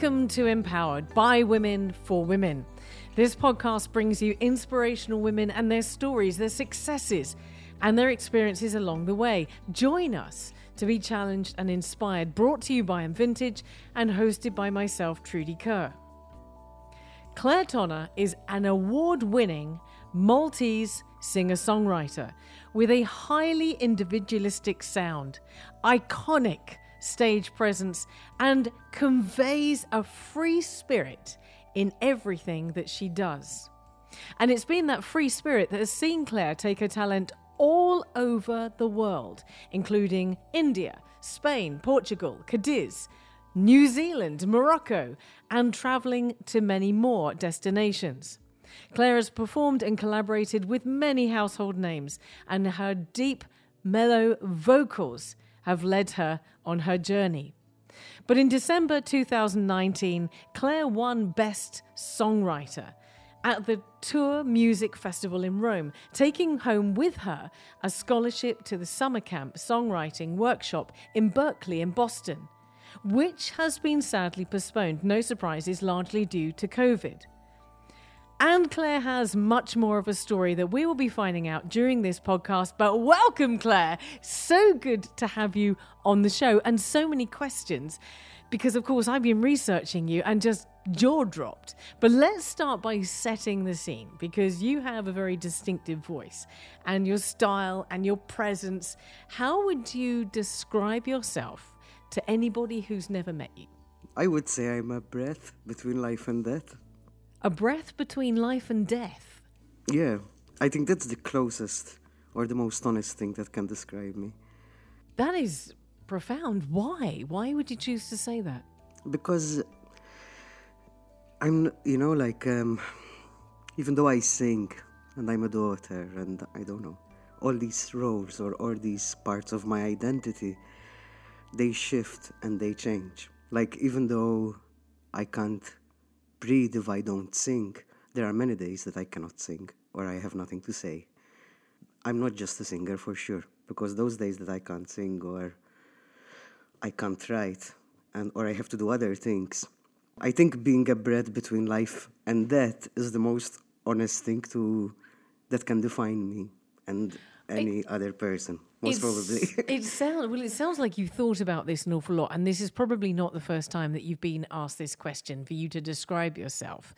Welcome to Mpowered by Women for Women. This podcast brings you inspirational women and their stories, their successes, and their experiences along the way. Join us to be challenged and inspired, brought to you by Vintage and hosted by myself, Trudy Kerr. Claire Tonna is an award winning Maltese singer songwriter with a highly individualistic sound, iconic stage presence, and conveys a free spirit in everything that she does. And it's been that free spirit that has seen Claire take her talent all over the world, including India, Spain, Portugal, Cadiz, New Zealand, Morocco, and travelling to many more destinations. Claire has performed and collaborated with many household names, and her deep, mellow vocals have led her on her journey. But in December 2019, Claire won Best Songwriter at the Tour Music Festival in Rome, taking home with her a scholarship to the Summer Camp Songwriting Workshop in Berklee in Boston, which has been sadly postponed, no surprises, largely due to COVID. And Claire has much more of a story that we will be finding out during this podcast. But welcome, Claire. So good to have you on the show and so many questions because, of course, I've been researching you and just jaw dropped. But let's start by setting the scene because you have a very distinctive voice and your style and your presence. How would you describe yourself to anybody who's never met you? I would say I'm a breath between life and death. A breath between life and death. Yeah, I think that's the closest or the most honest thing that can describe me. That is profound. Why? Why would you choose to say that? Because I'm, you know, like, um, even though I sing and I'm a daughter and I don't know, all these roles or all these parts of my identity, they shift and they change. Like, even though I can't breathe if I don't sing. There are many days that I cannot sing or I have nothing to say. I'm not just a singer for sure, because those days that I can't sing or I can't write and or I have to do other things. I think being a bread between life and death is the most honest thing to that can define me and any other person most probably. it sounds well it sounds like you've thought about this an awful lot and this is probably not the first time that you've been asked this question for you to describe yourself.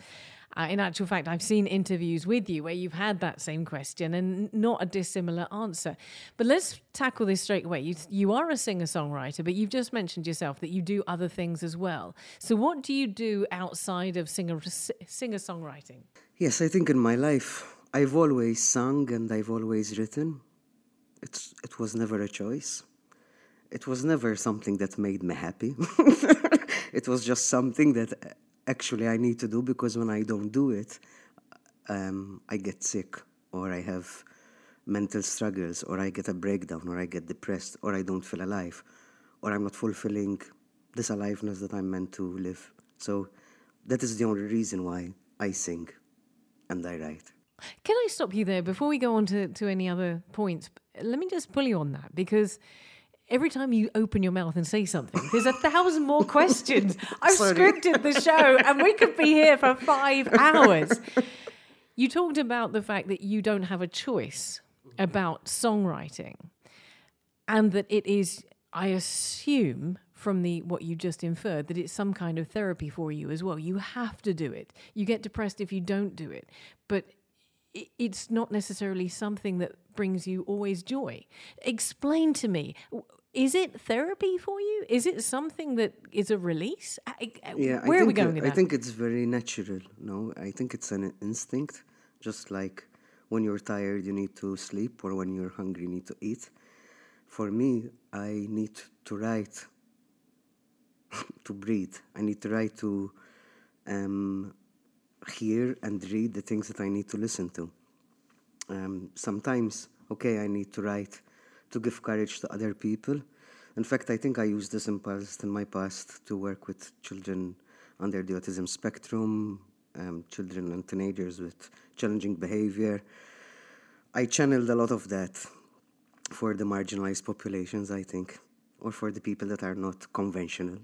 Uh, in actual fact i've seen interviews with you where you've had that same question and not a dissimilar answer. But let's tackle this straight away. You, you are a singer-songwriter but you've just mentioned yourself that you do other things as well. So what do you do outside of singer singer-songwriting? Yes i think in my life I've always sung and I've always written. It's, it was never a choice. It was never something that made me happy. it was just something that actually I need to do because when I don't do it, um, I get sick or I have mental struggles or I get a breakdown or I get depressed or I don't feel alive or I'm not fulfilling this aliveness that I'm meant to live. So that is the only reason why I sing and I write. Can I stop you there before we go on to, to any other points? Let me just pull you on that because every time you open your mouth and say something, there's a thousand more questions. I've Sorry. scripted the show and we could be here for five hours. You talked about the fact that you don't have a choice about songwriting and that it is, I assume, from the what you just inferred that it's some kind of therapy for you as well. You have to do it. You get depressed if you don't do it. But it's not necessarily something that brings you always joy. Explain to me. Is it therapy for you? Is it something that is a release? Yeah, where are we going with I think it's very natural. No, I think it's an instinct. Just like when you're tired, you need to sleep, or when you're hungry, you need to eat. For me, I need to write to breathe. I need to write to um, hear and read the things that I need to listen to. Um, sometimes, okay, I need to write to give courage to other people. In fact, I think I used this impulse in my past to work with children under the autism spectrum, um, children and teenagers with challenging behavior. I channeled a lot of that for the marginalized populations, I think. or for the people that are not conventional.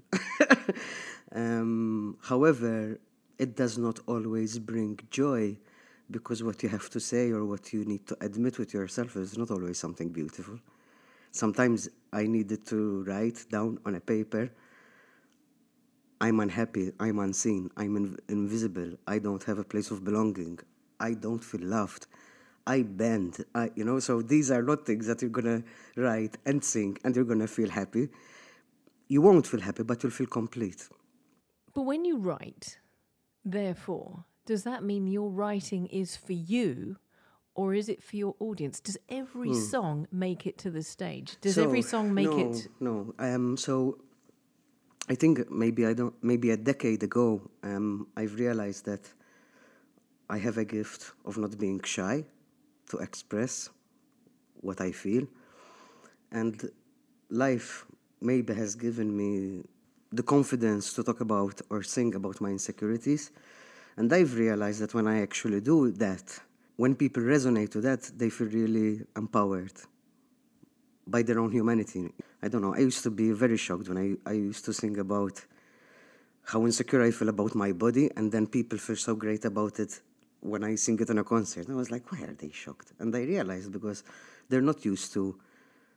um, however, it does not always bring joy because what you have to say or what you need to admit with yourself is not always something beautiful. Sometimes I needed to write down on a paper I'm unhappy, I'm unseen, I'm inv- invisible, I don't have a place of belonging, I don't feel loved, I bend, I, you know, so these are not things that you're gonna write and sing and you're gonna feel happy. You won't feel happy, but you'll feel complete. But when you write, therefore, does that mean your writing is for you or is it for your audience? Does every song make it to the stage? Does. So, every song make no, it? No, um, so I think maybe I don't. Maybe a decade ago, um, I've realized that I have a gift of not being shy to express what I feel, and life maybe has given me the confidence to talk about or sing about my insecurities. And I've realized that when I actually do that, when people resonate to that, they feel really empowered by their own humanity. I don't know. I used to be very shocked when I, I used to sing about how insecure I feel about my body, and then people feel so great about it when I sing it in a concert. I was like, why are they shocked? And I realized because they're not used to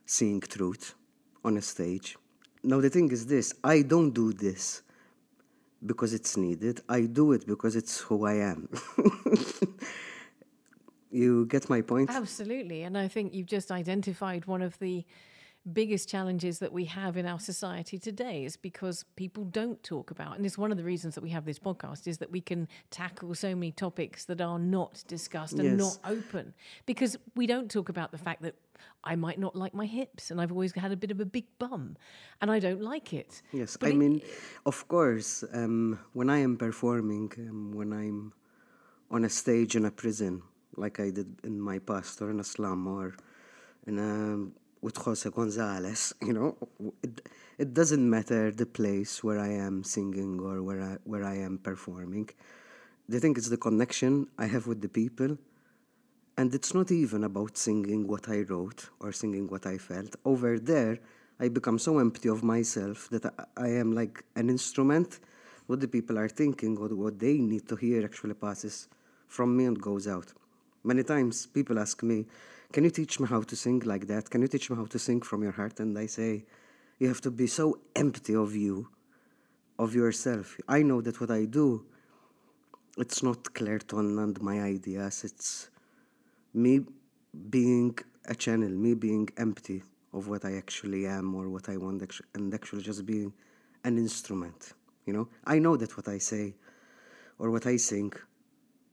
seeing truth on a stage. Now, the thing is this I don't do this because it's needed, I do it because it's who I am. you get my point? Absolutely. And I think you've just identified one of the biggest challenges that we have in our society today is because people don't talk about and it's one of the reasons that we have this podcast is that we can tackle so many topics that are not discussed and Yes. not open because we don't talk about the fact that I might not like my hips and I've always had a bit of a big bum and I don't like it. Yes, But I it- mean, of course, um, when I am performing, um, when I'm on a stage in a prison, like I did in my past, or in a slum, or in a, with Jose Gonzalez, you know, it, it doesn't matter the place where I am singing or where I, where I am performing. They think it's the connection I have with the people. And it's not even about singing what I wrote or singing what I felt. Over there, I become so empty of myself that I, I am like an instrument. What the people are thinking or what they need to hear actually passes from me and goes out. Many times people ask me, Can you teach me how to sing like that? Can you teach me how to sing from your heart? And I say, You have to be so empty of you, of yourself. I know that what I do, it's not Claire Tonna and my ideas, it's me being a channel, me being empty of what I actually am or what I want, and actually just being an instrument. You know, I know that what I say or what I sing,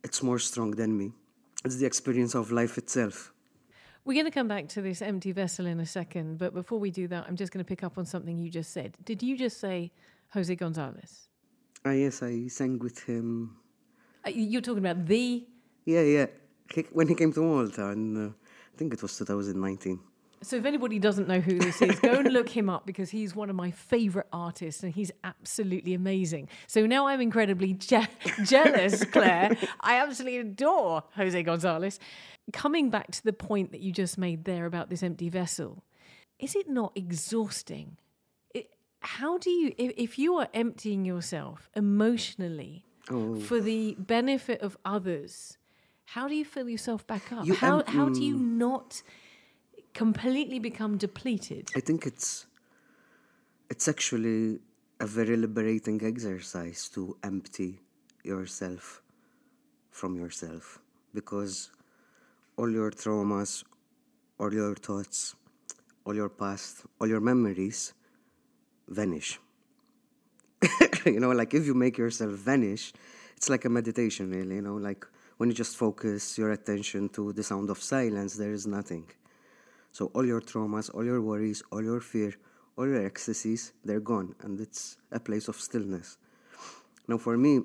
it's more strong than me. It's the experience of life itself. We're going to come back to this empty vessel in a second, but before we do that, I'm just going to pick up on something you just said. Did you just say Jose Gonzalez? Ah, yes, I sang with him. Uh, You're talking about the Yeah, yeah. When he came to Malta, and uh, I think it was 2019. So if anybody doesn't know who this is, go and look him up because he's one of my favorite artists and he's absolutely amazing. So now I'm incredibly je- jealous, Claire. I absolutely adore Jose Gonzalez. Coming back to the point that you just made there about this empty vessel, is it not exhausting? It, how do you, if, if you are emptying yourself emotionally oh. for the benefit of others, how do you fill yourself back up? You how, em- how do you mm. not completely become depleted? I think it's it's actually a very liberating exercise to empty yourself from yourself because all your traumas, all your thoughts, all your past, all your memories vanish. you know, like if you make yourself vanish, it's like a meditation, really. You know, like when you just focus your attention to the sound of silence, there is nothing. So all your traumas, all your worries, all your fear, all your ecstasies, they're gone, and it's a place of stillness. Now, for me,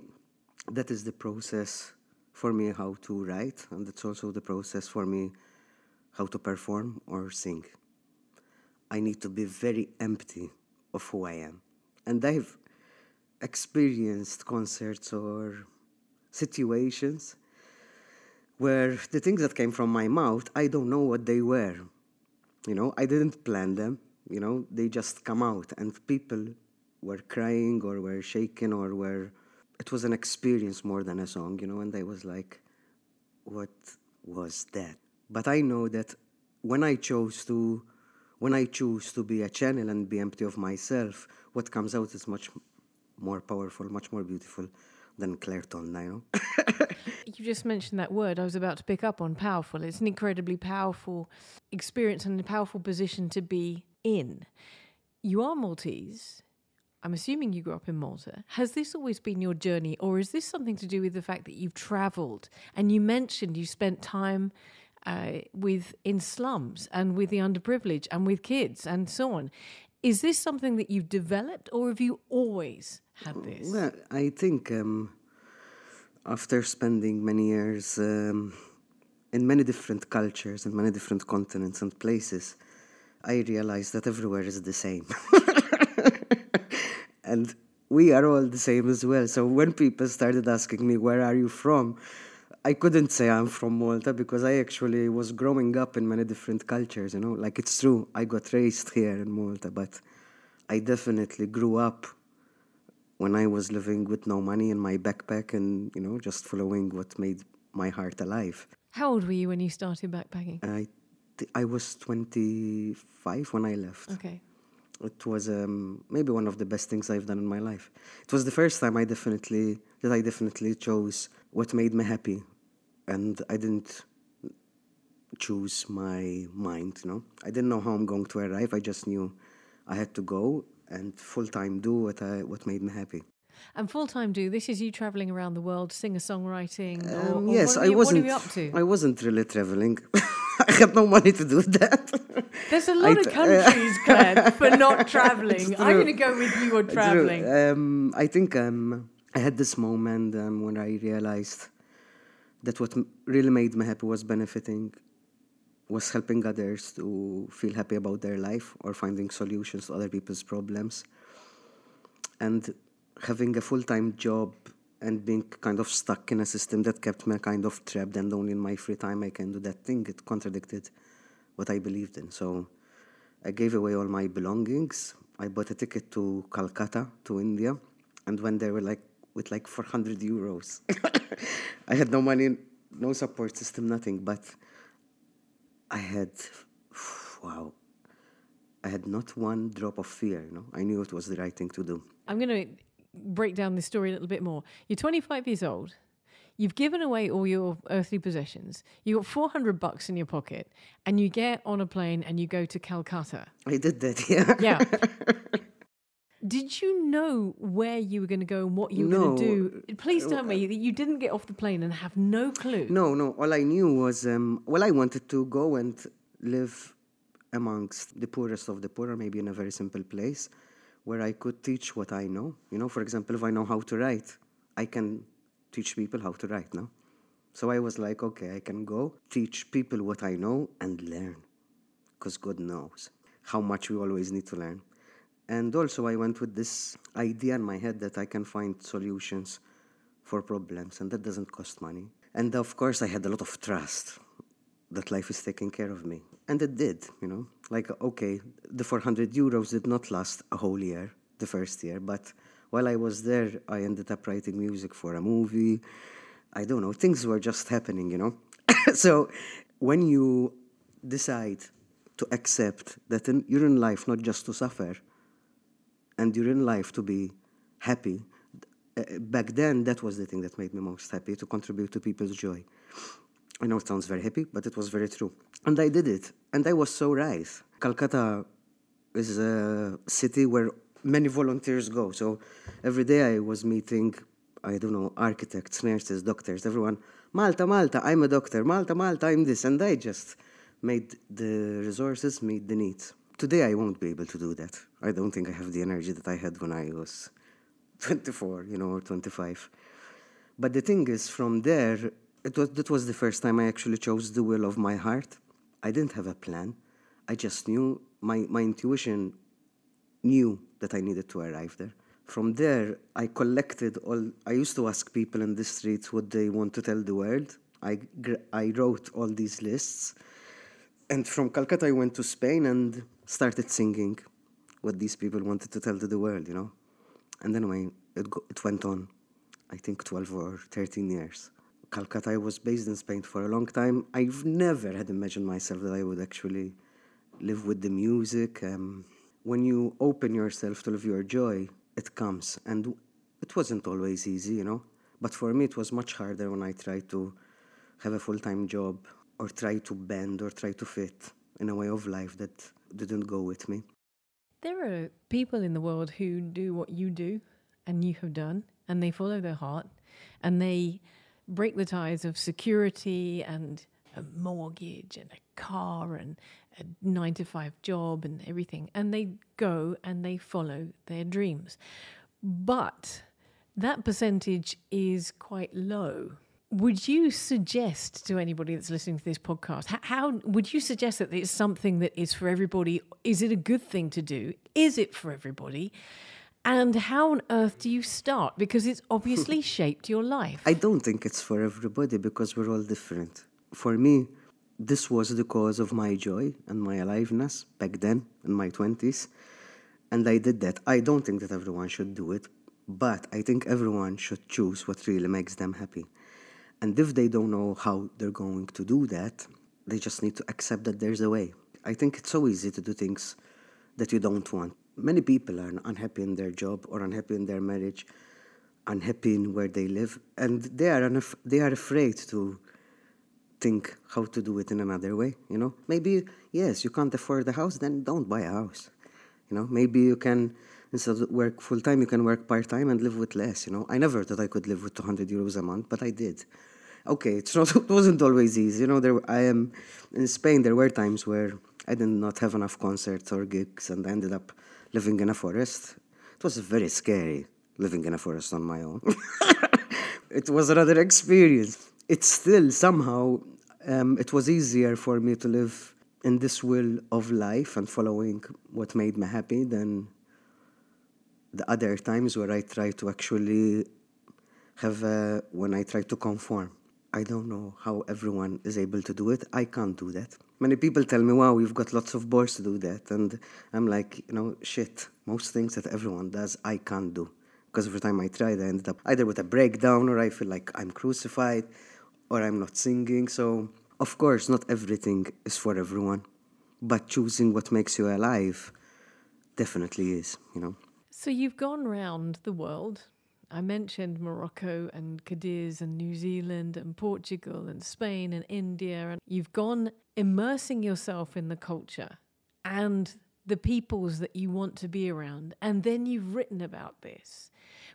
that is the process for me how to write, and it's also the process for me how to perform or sing. I need to be very empty of who I am. And I've experienced concerts or situations where the things that came from my mouth, I don't know what they were. You know, I didn't plan them. you know, they just come out, and people were crying or were shaking or were. It was an experience more than a song, you know, and I was like, what was that? But I know that when I chose to, when I choose to be a channel and be empty of myself, what comes out is much more powerful, much more beautiful than Claire Clairton, you know. you just mentioned that word I was about to pick up on powerful. It's an incredibly powerful experience and a powerful position to be in. You are Maltese. I'm assuming you grew up in Malta. Has this always been your journey, or is this something to do with the fact that you've traveled? And you mentioned you spent time uh, with in slums and with the underprivileged and with kids and so on. Is this something that you've developed, or have you always had this? Well, I think um, after spending many years um, in many different cultures and many different continents and places, I realized that everywhere is the same. and we are all the same as well. So when people started asking me, Where are you from? I couldn't say I'm from Malta because I actually was growing up in many different cultures, you know. Like it's true, I got raised here in Malta, but I definitely grew up when I was living with no money in my backpack and, you know, just following what made my heart alive. How old were you when you started backpacking? I, I was 25 when I left. Okay. It was um, maybe one of the best things I've done in my life. It was the first time I definitely that I definitely chose what made me happy, and I didn't choose my mind. You know, I didn't know how I'm going to arrive. I just knew I had to go and full time do what I what made me happy. And full time do this is you traveling around the world, singer songwriting. Or, Um, yes, what are I you, wasn't. What are you up to? I wasn't really traveling. I had no money to do that. There's a lot I of countries, Claire, for not traveling. I'm going to go with you on traveling. Um, I think um, I had this moment um, when I realized that what really made me happy was benefiting, was helping others to feel happy about their life or finding solutions to other people's problems. And having a full time job and being kind of stuck in a system that kept me kind of trapped and only in my free time I can do that thing, it contradicted what I believed in. So I gave away all my belongings. I bought a ticket to Calcutta, to India, and when they were like with like 400 euros, I had no money, no support system, nothing. But I had, wow, I had not one drop of fear. You know, I knew it was the right thing to do. I'm going to break down this story a little bit more. You're 25 years old. You've given away all your earthly possessions. You got 400 bucks in your pocket, and you get on a plane and you go to Calcutta. I did that, yeah. Yeah. Did you know where you were going to go and what you were No. going to do? Please tell me that you didn't get off the plane and have no clue. No, no. All I knew was, um, well, I wanted to go and live amongst the poorest of the poor, or maybe in a very simple place where I could teach what I know. You know, for example, if I know how to write, I can teach people how to write, no? So I was like, okay, I can go teach people what I know and learn. Because God knows how much we always need to learn. And also, I went with this idea in my head that I can find solutions for problems, and that doesn't cost money. And of course, I had a lot of trust that life is taking care of me. And it did, you know. Like, okay, the 400 euros did not last a whole year, the first year, but while I was there, I ended up writing music for a movie. I don't know, things were just happening, you know. so when you decide to accept that in, you're in life not just to suffer, and in life to be happy. Uh, back then, that was the thing that made me most happy to contribute to people's joy. I know it sounds very happy, but it was very true. And I did it, and I was so right. Calcutta is a city where many volunteers go. So every day I was meeting, I don't know, architects, nurses, doctors, everyone. Malta, Malta, I'm a doctor. Malta, Malta, I'm this. And I just made the resources meet the needs. Today I won't be able to do that. I don't think I have the energy that I had when I was 24, you know, or 25. But the thing is, from there, it was, that was the first time I actually chose the will of my heart. I didn't have a plan. I just knew, my, my intuition knew that I needed to arrive there. From there, I collected all, I used to ask people in the streets what they want to tell the world. I, I wrote all these lists. And from Calcutta, I went to Spain and started singing what these people wanted to tell to the world, you know. And anyway, it, go, it went on, I think 12 or 13 years. Calcutta, I was based in Spain for a long time. I've never had imagined myself that I would actually live with the music. Um, when you open yourself to live your joy, it comes. And it wasn't always easy, you know. But for me, it was much harder when I tried to have a full time job or try to bend or try to fit in a way of life that didn't go with me. There are people in the world who do what you do and you have done, and they follow their heart and they break the ties of security and a mortgage and a car and a nine to five job and everything, and they go and they follow their dreams. But that percentage is quite low. Would you suggest to anybody that's listening to this podcast, how, how, would you suggest that it's something that is for everybody? Is it a good thing to do? Is it for everybody? And how on earth do you start? Because it's obviously shaped your life. I don't think it's for everybody because we're all different. For me, this was the cause of my joy and my aliveness back then in my 20s. And I did that. I don't think that everyone should do it, but I think everyone should choose what really makes them happy. And if they don't know how they're going to do that, they just need to accept that there's a way. I think it's so easy to do things that you don't want. Many people are unhappy in their job or unhappy in their marriage, unhappy in where they live, and they are unaf- they are afraid to think how to do it in another way. You know, maybe yes, you can't afford a house, then don't buy a house. You know, maybe you can instead of work full time, you can work part time and live with less. You know, I never thought I could live with 200 euros a month, but I did. Okay, it's not, it wasn't always easy. You know, there I am in Spain. There were times where I did not have enough concerts or gigs, and I ended up living in a forest. It was very scary living in a forest on my own. it was another experience. It's still somehow um, it was easier for me to live in this will of life and following what made me happy than the other times where I try to actually have a, when I try to conform. I don't know how everyone is able to do it. I can't do that. Many people tell me, wow, you've got lots of balls to do that. And I'm like, you know, shit. Most things that everyone does, I can't do. Because every time I tried, I ended up either with a breakdown or I feel like I'm crucified or I'm not singing. So, of course, not everything is for everyone. But choosing what makes you alive definitely is, you know. So you've gone round the world. I mentioned Morocco and Cadiz and New Zealand and Portugal and Spain and India. And you've gone immersing yourself in the culture and the peoples that you want to be around. And then you've written about this.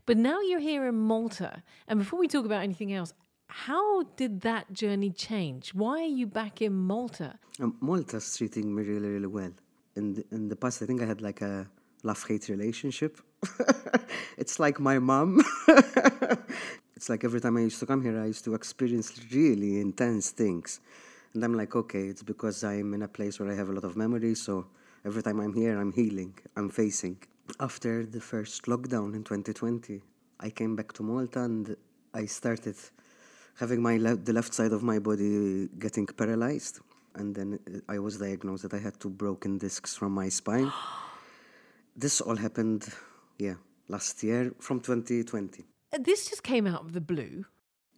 But now you're here in Malta. And before we talk about anything else, how did that journey change? Why are you back in Malta? Um, Malta's treating me really, really well. In the, in the past, I think I had like a love hate relationship. it's like my mom. it's like every time I used to come here, I used to experience really intense things. And I'm like, okay, it's because I'm in a place where I have a lot of memories. So every time I'm here, I'm healing, I'm facing. After the first lockdown in 2020, I came back to Malta and I started having my le- the left side of my body getting paralyzed. And then uh, I was diagnosed that I had two broken discs from my spine. this all happened, yeah, last year from 2020. Uh, This just came out of the blue.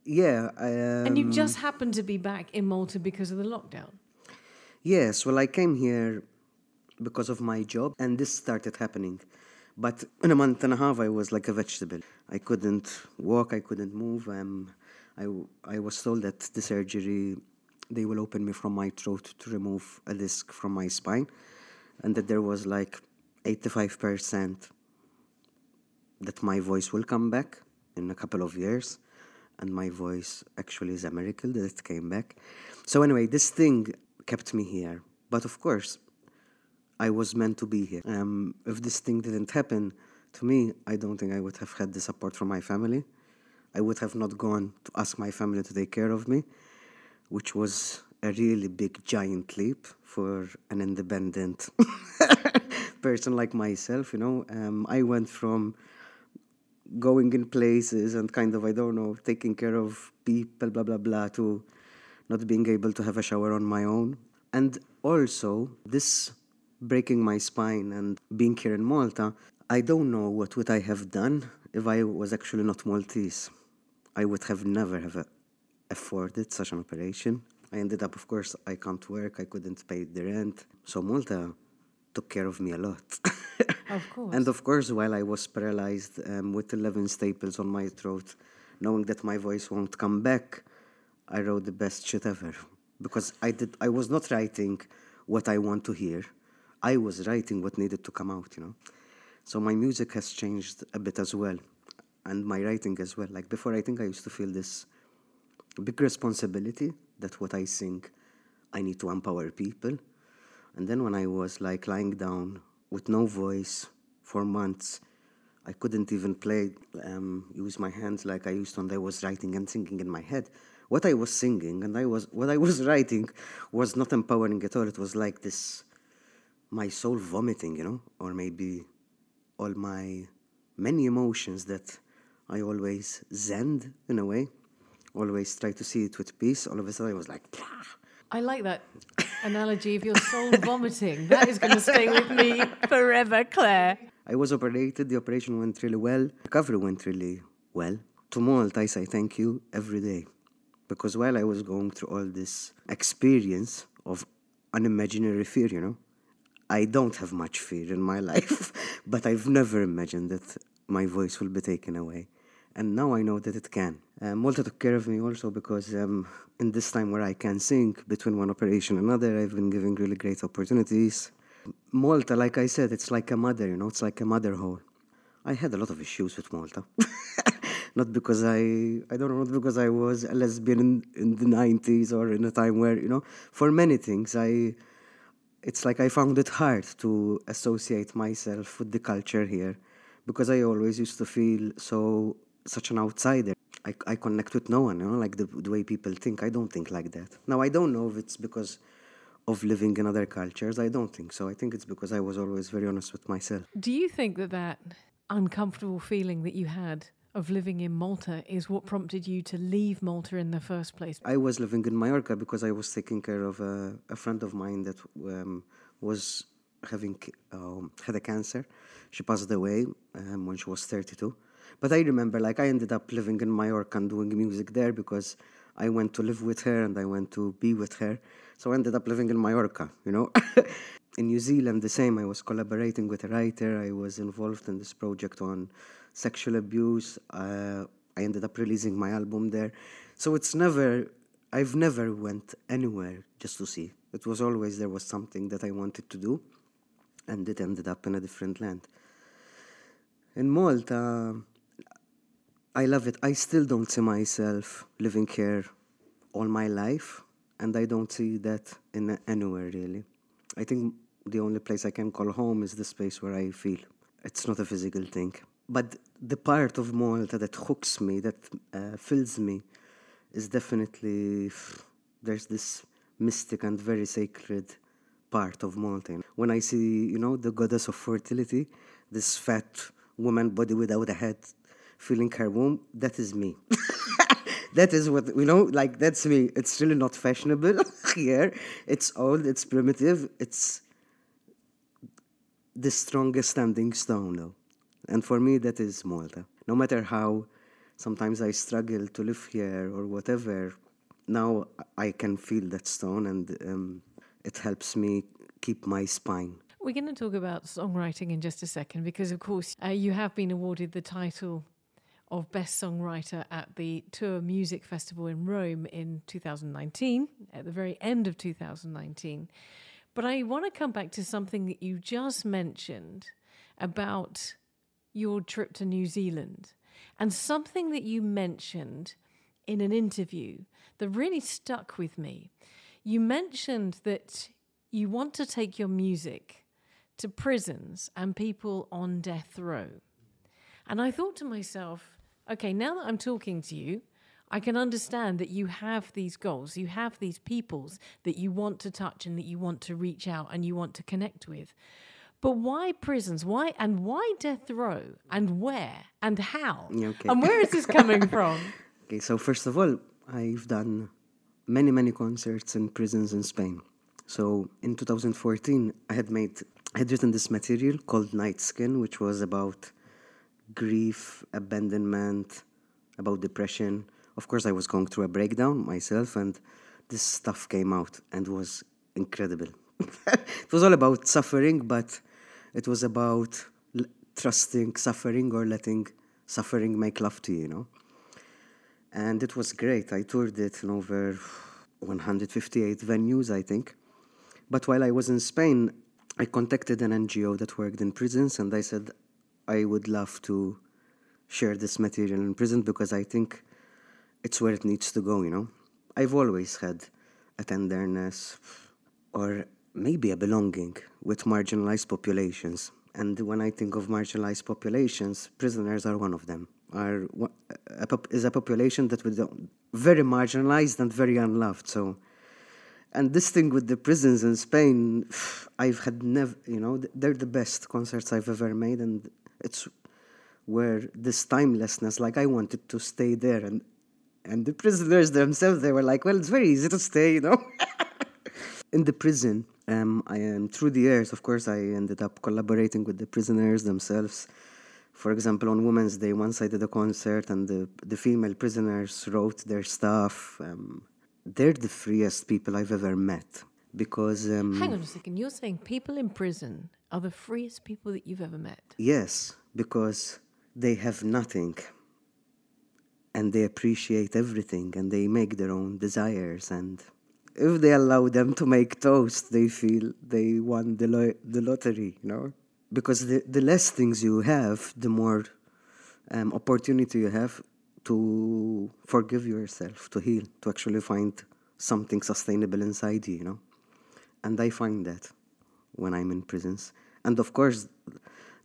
Yeah. I, um, And you just happened to be back in Malta because of the lockdown. Yes, well, I came here because of my job, and this started happening. But in a month and a half, I was like a vegetable. I couldn't walk, I couldn't move. Um, I, I was told that the surgery, they will open me from my throat to remove a disc from my spine, and that there was like 85% that my voice will come back in a couple of years and my voice actually is a miracle that it came back. So anyway this thing kept me here. But of course i was meant to be here. Um, if this thing didn't happen to me i don't think i would have had the support from my family. I would have not gone to ask my family to take care of me which was a really big giant leap for an independent person like myself you know um, i went from going in places and kind of i don't know taking care of people blah blah blah to not being able to have a shower on my own and also this breaking my spine and being here in Malta, I don't know what would I have done if I was actually not Maltese. I would have never have afforded such an operation. I ended up, of course, I can't work, I couldn't pay the rent. So Malta took care of me a lot. Of course. and of course, while I was paralyzed um, with 11 staples on my throat, knowing that my voice won't come back, I wrote the best shit ever. Because I, did, I was not writing what I want to hear, I was writing what needed to come out, you know. So my music has changed a bit as well, and my writing as well. Like before, I think I used to feel this big responsibility that what I sing, I need to empower people. And then when I was like lying down with no voice for months, I couldn't even play, um, use my hands like I used and I was writing and singing in my head. What I was singing and I was what I was writing was not empowering at all. It was like this, my soul vomiting, you know, or maybe all my many emotions that I always zen in a way, always try to see it with peace. All of a sudden, I was like, I like that analogy of your soul vomiting. That is going to stay with me forever, Claire. I was operated. The operation went really well. Recovery went really well. To I say thank you every day. Because while I was going through all this experience of unimaginary fear, you know, I don't have much fear in my life, but I've never imagined that my voice will be taken away. And now I know that it can. Uh, Malta took care of me also because um, in this time where I can sing between one operation and another, I've been given really great opportunities. Malta, like I said, it's like a mother, you know, it's like a mother hole. I had a lot of issues with Malta. not because I, I don't know, not because I was a lesbian in, in the 90s or in a time where, you know, for many things, I, it's like I found it hard to associate myself with the culture here because I always used to feel so such an outsider. I, I connect with no one, you know, like the, the way people think. I don't think like that. Now, I don't know if it's because of living in other cultures. I don't think so. I think it's because I was always very honest with myself. Do you think that that uncomfortable feeling that you had of living in Malta is what prompted you to leave Malta in the first place? I was living in Mallorca because I was taking care of a, a friend of mine that um, was having um, had a cancer. She passed away um, when she was 32. But I remember, like, I ended up living in Mallorca and doing music there because I went to live with her and I went to be with her. So I ended up living in Mallorca, you know. in New Zealand, the same. I was collaborating with a writer. I was involved in this project on sexual abuse. Uh, I ended up releasing my album there. So it's never, I've never went anywhere just to see. It was always there was something that I wanted to do, and it ended up in a different land. In Malta, I love it. I still don't see myself living here all my life, and I don't see that in anywhere really. I think the only place I can call home is the space where I feel. It's not a physical thing. But the part of Malta that hooks me, that uh, fills me, is definitely there's this mystic and very sacred part of Malta. When I see, you know, the goddess of fertility, this fat woman body without a head feeling her womb, that is me. that is what you know like that's me. It's really not fashionable here. It's old it's primitive it's the strongest standing stone though. And for me that is malta. No matter how sometimes i struggle to live here or whatever now i can feel that stone and um, it helps me keep my spine. We're going to talk about songwriting in just a second because, of course, uh, you have been awarded the title of Best Songwriter at the Tour Music Festival in Rome in 2019, at the very end of 2019. But I want to come back to something that you just mentioned about your trip to New Zealand and something that you mentioned in an interview that really stuck with me. You mentioned that you want to take your music to prisons and people on death row. And I thought to myself, okay, now that I'm talking to you, I can understand that you have these goals, you have these peoples that you want to touch and that you want to reach out and you want to connect with. But why prisons? Why and why death row? And where? And how? Okay. And where is this coming from? Okay, so first of all, I've done many, many concerts in prisons in Spain. So in 2014, I had made, I had written this material called Night Skin, which was about grief, abandonment, about depression. Of course, I was going through a breakdown myself, and this stuff came out and was incredible. it was all about suffering, but it was about trusting suffering or letting suffering make love to you, you know. And it was great. I toured it in over 158 venues, I think. But while I was in Spain, I contacted an NGO that worked in prisons, and I said I would love to share this material in prison because I think it's where it needs to go, you know. I've always had a tenderness or maybe a belonging with marginalized populations. And when I think of marginalized populations, prisoners are one of them. Are a, is a population that was very marginalized and very unloved. So, and this thing with the prisons in Spain, I've had never, you know, they're the best concerts I've ever made, and it's where this timelessness, like I wanted to stay there, and and the prisoners themselves, they were like, well, it's very easy to stay, you know. in the prison, um, I am through the years. Of course, I ended up collaborating with the prisoners themselves. For example, on Women's Day, once I did a concert, and the the female prisoners wrote their stuff. Um, they're the freest people I've ever met because. Um, Hang on a second. You're saying people in prison are the freest people that you've ever met? Yes, because they have nothing and they appreciate everything and they make their own desires and if they allow them to make toast they feel they won the, lo- the lottery you know because the, the less things you have the more um, opportunity you have to forgive yourself to heal to actually find something sustainable inside you you know and i find that when i'm in prisons and of course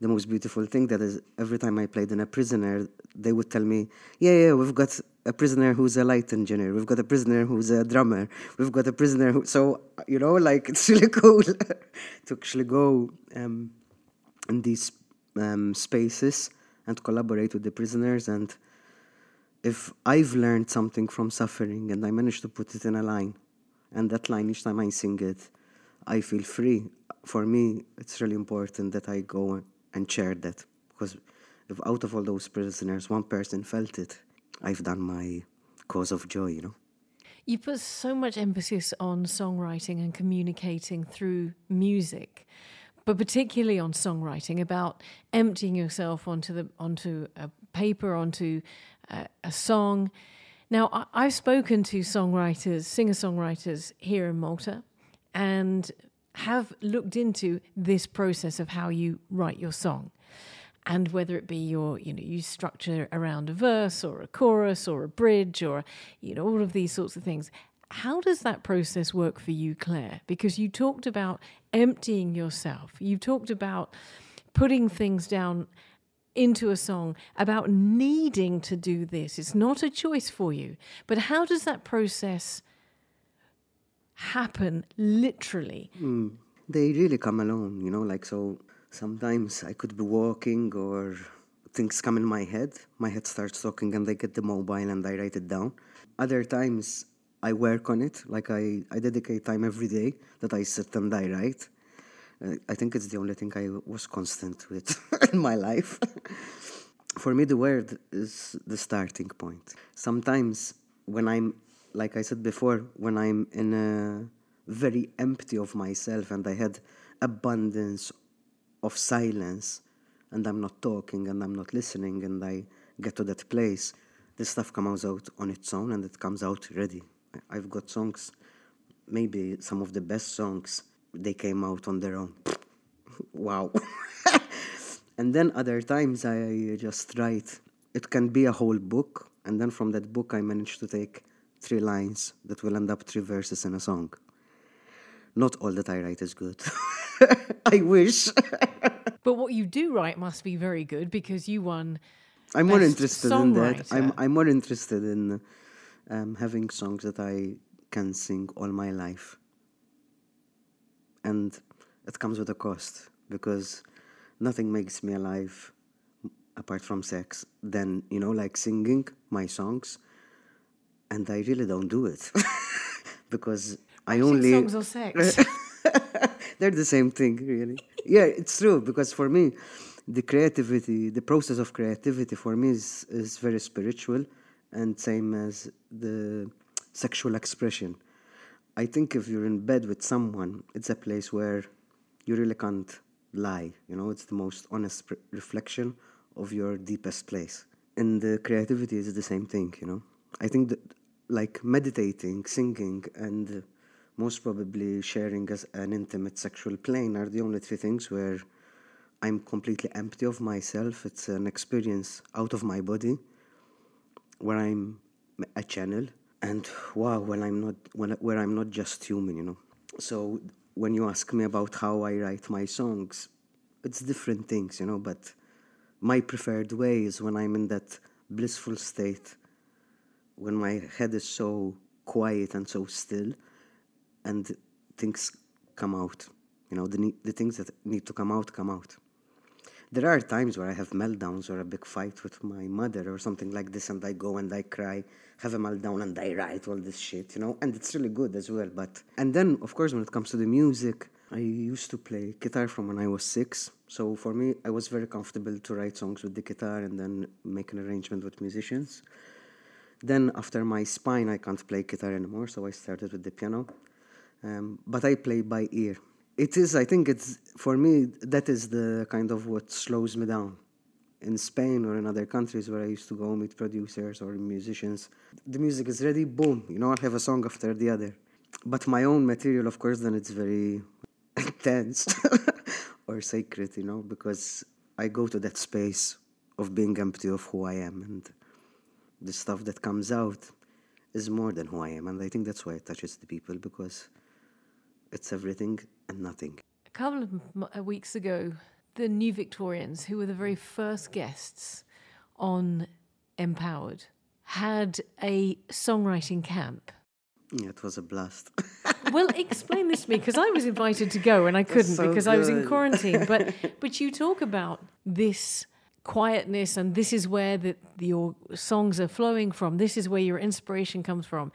the most beautiful thing that is every time I played in a prisoner, they would tell me, "Yeah, yeah, we've got a prisoner who's a light engineer. We've got a prisoner who's a drummer. We've got a prisoner who." So you know, like it's really cool to actually go um, in these um, spaces and collaborate with the prisoners. And if I've learned something from suffering and I manage to put it in a line, and that line each time I sing it, I feel free. For me, it's really important that I go and share that because if out of all those prisoners one person felt it i've done my cause of joy you know you put so much emphasis on songwriting and communicating through music but particularly on songwriting about emptying yourself onto the onto a paper onto a, a song now I, i've spoken to songwriters singer songwriters here in malta and have looked into this process of how you write your song. And whether it be your you know you structure around a verse or a chorus or a bridge or you know all of these sorts of things how does that process work for you claire? Because you talked about emptying yourself. You talked about putting things down into a song about needing to do this. It's not a choice for you. But how does that process happen literally. Mm, they really come alone, you know, like so sometimes I could be walking or things come in my head, my head starts talking and I get the mobile and I write it down. Other times I work on it, like I, I dedicate time every day that I sit and I write. Uh, I think it's the only thing I was constant with in my life. For me, the word is the starting point. Sometimes when I'm like I said before, when I'm in a very empty of myself and I had abundance of silence and I'm not talking and I'm not listening and I get to that place, this stuff comes out on its own and it comes out ready. I've got songs, maybe some of the best songs, they came out on their own. wow. and then other times I just write. It can be a whole book, and then from that book I manage to take three lines that will end up three verses in a song. Not all that I write is good. I wish. but what you do write must be very good because you won. I'm more interested in that. I'm I'm more interested in um, having songs that I can sing all my life, and it comes with a cost because nothing makes me alive apart from sex than you know like singing my songs and I really don't do it because I only songs or sex. they're the same thing, really. yeah, it's true because for me, the creativity, the process of creativity for me is is very spiritual, and same as the sexual expression. I think if you're in bed with someone, it's a place where you really can't lie. You know, it's the most honest reflection of your deepest place. And the creativity is the same thing. You know, I think that like meditating, singing, and most probably sharing as an intimate sexual plane are the only three things where I'm completely empty of myself. It's an experience out of my body where I'm a channel and wow when I'm not when, where I'm not just human, you know. So when you ask me about how I write my songs, it's different things, you know, but my preferred way is when I'm in that blissful state when my head is so quiet and so still and things come out. You know, the, the things that need to come out come out. There are times where I have meltdowns or a big fight with my mother or something like this, and I go and I cry, have a meltdown, and I write all this shit, you know, and it's really good as well. But and then, of course, when it comes to the music, I used to play guitar from when I was six. So for me, I was very comfortable to write songs with the guitar and then make an arrangement with musicians. Then after my spine, I can't play guitar anymore, so I started with the piano. Um, but I play by ear. It is, I think it's, for me, that is the kind of what slows me down. In Spain or in other countries where I used to go meet producers or musicians, the music is ready, boom, you know, I have a song after the other. But my own material, of course, then it's very intense or sacred, you know, because I go to that space of being empty of who I am and the stuff that comes out is more than who I am. And I think that's why it touches the people because it's everything and nothing. A couple of m- uh, weeks ago, the New Victorians, who were the very first guests on Mpowered, had a songwriting camp. Yeah, it was a blast. Well, explain this to me because I was invited to go and I couldn't so because I was in quarantine. But but you talk about this quietness and this is where the, your songs are flowing from. This is where your inspiration comes from.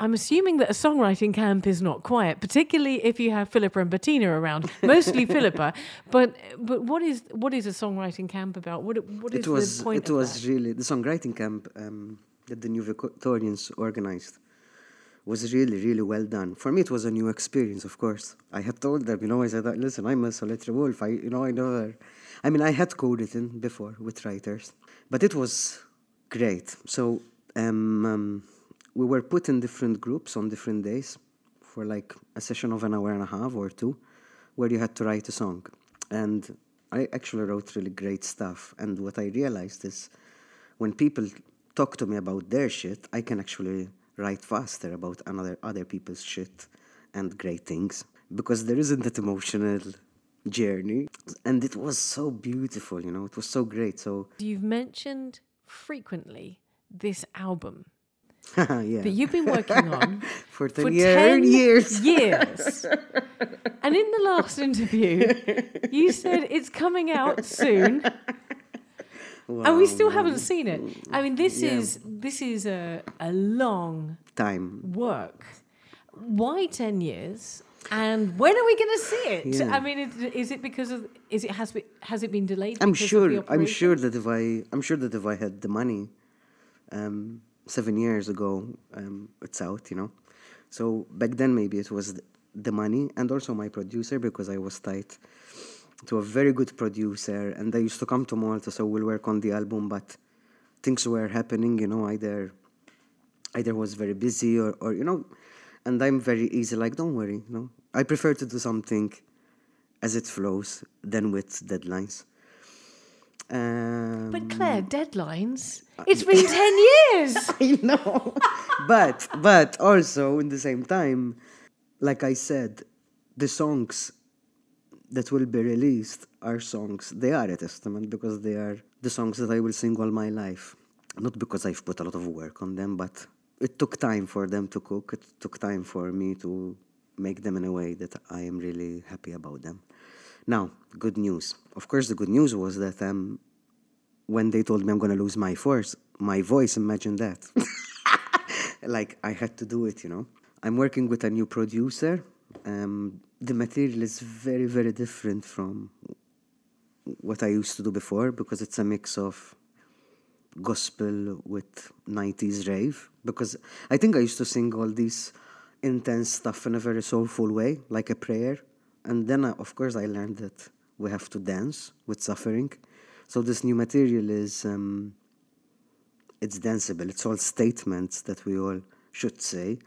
I'm assuming that a songwriting camp is not quiet, particularly if you have Philippa and Bettina around. Mostly Philippa, but but what is what is a songwriting camp about? What what is it was the point? it was that? really the songwriting camp um, that the New Victorians organized was really really well done. For me, it was a new experience. Of course, I had told them, you know, I said, listen, I'm a solitary wolf. I, you know, I never. I mean, I had co-written before with writers, but it was great. So um, um, we were put in different groups on different days for like a session of an hour and a half or two, where you had to write a song, and I actually wrote really great stuff. And what I realized is when people talk to me about their shit, I can actually write faster about another other people's shit and great things because there isn't that emotional journey. And it was so beautiful, you know, it was so great. So You've mentioned frequently this album yeah. that you've been working on for 10 for year- 10 years. years. and in the last interview, you said it's coming out soon. and we still haven't seen it. I mean, this Yeah. is this is a, a long Time. work. Why 10 years? And when are we going to see it? Yeah. I mean, is, is it because of is it has been, has it been delayed? I'm because of the sure. I'm sure that if I, I'm sure that if I had the money, um, seven years ago, um, it's out. You know, so back then maybe it was the money and also my producer because I was tight to a very good producer and I used to come to Malta, so we'll work on the album, but things were happening. You know, either either was very busy or, or you know, and I'm very easy. Like, don't worry. You know, I prefer to do something as it flows than with deadlines. Um, But Claire, deadlines. It's been 10 years. I know. but but also in the same time, like I said, the songs that will be released are songs. They are a testament because they are the songs that I will sing all my life. Not because I've put a lot of work on them, but it took time for them to cook. It took time for me to make them in a way that I am really happy about them. Now, good news. Of course, the good news was that um, when they told me I'm gonna lose my voice, my voice, imagine that. like I had to do it, you know. I'm working with a new producer. Um, the material is very, very different from what I used to do before because it's a mix of gospel with 90s rave. Because I think I used to sing all these intense stuff in a very soulful way, like a prayer. And then, I, of course, I learned that we have to dance with suffering. So this new material is um, it's danceable. It's all statements that we all should say,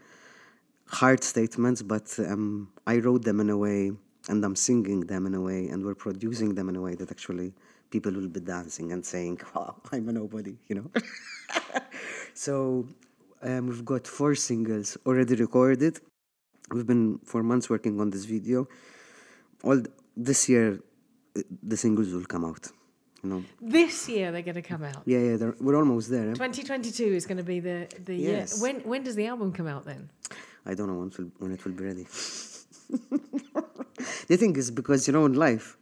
hard statements, but um, I wrote them in a way, and I'm singing them in a way, and we're producing them in a way that actually people will be dancing and saying, "Wow, I'm a nobody," you know. so um, we've got four singles already recorded. We've been for months working on this video. All th- this year, uh, the singles will come out. You know. This year they're going to come out. Yeah, yeah, we're almost there. eh? 2022 is going to be the the Yes. year. When when does the album come out then? I don't know when it will, when it will be ready. the thing is because you know in life,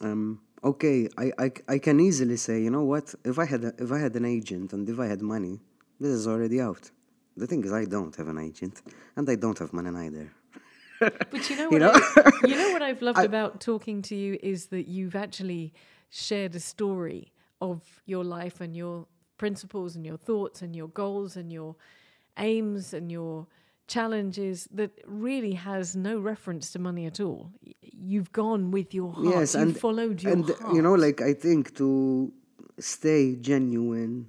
um, okay, I, I I can easily say you know what if I had a, if I had an agent and if I had money, this is already out. The thing is I don't have an agent and I don't have money neither. But you know what? You know? I, you know what I've loved about talking to you is that you've actually shared a story of your life and your principles and your thoughts and your goals and your aims and your challenges that really has no reference to money at all. You've gone with your heart. yes, you and followed your and heart. you know like I think to stay genuine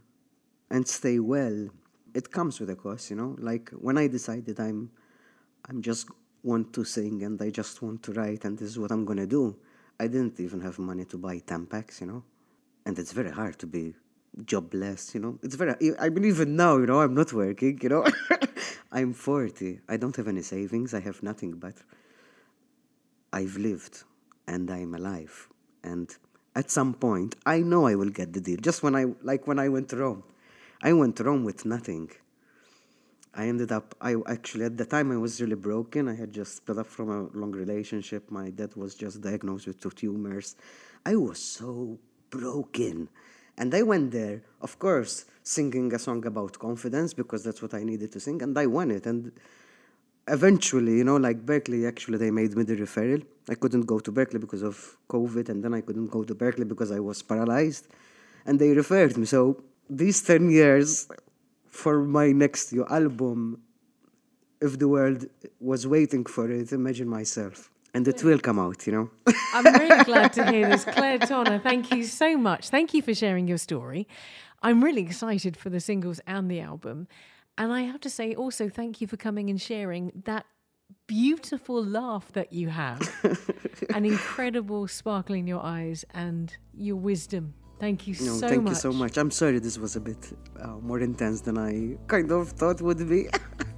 and stay well, it comes with a cost. You know, like when I decided I'm I'm just want to sing and I just want to write and this is what I'm gonna do. I didn't even have money to buy Tampax, you know, and it's very hard to be jobless, you know. It's very. I mean, even now, you know, I'm not working, you know. I'm 40. I don't have any savings. I have nothing, but I've lived and I'm alive. And at some point, I know I will get the deal. Just when I, like when I went to Rome, I went Rome with nothing. I ended up, I actually, at the time I was really broken. I had just split up from a long relationship. My dad was just diagnosed with two tumors. I was so broken. And I went there, of course, singing a song about confidence because that's what I needed to sing. And I won it. And eventually, you know, like Berklee, actually, they made me the referral. I couldn't go to Berklee because of COVID, and then I couldn't go to Berklee because I was paralyzed. And they referred me. So these 10 years for my next new album, if the world was waiting for it, imagine myself. And it will come out, you know? I'm really glad to hear this. Claire Tonna, thank you so much. Thank you for sharing your story. I'm really excited for the singles and the album. And I have to say also thank you for coming and sharing that beautiful laugh that you have, an incredible sparkle in your eyes, and your wisdom. Thank you No, so thank much. you so much. I'm sorry this was a bit uh, more intense than I kind of thought would be.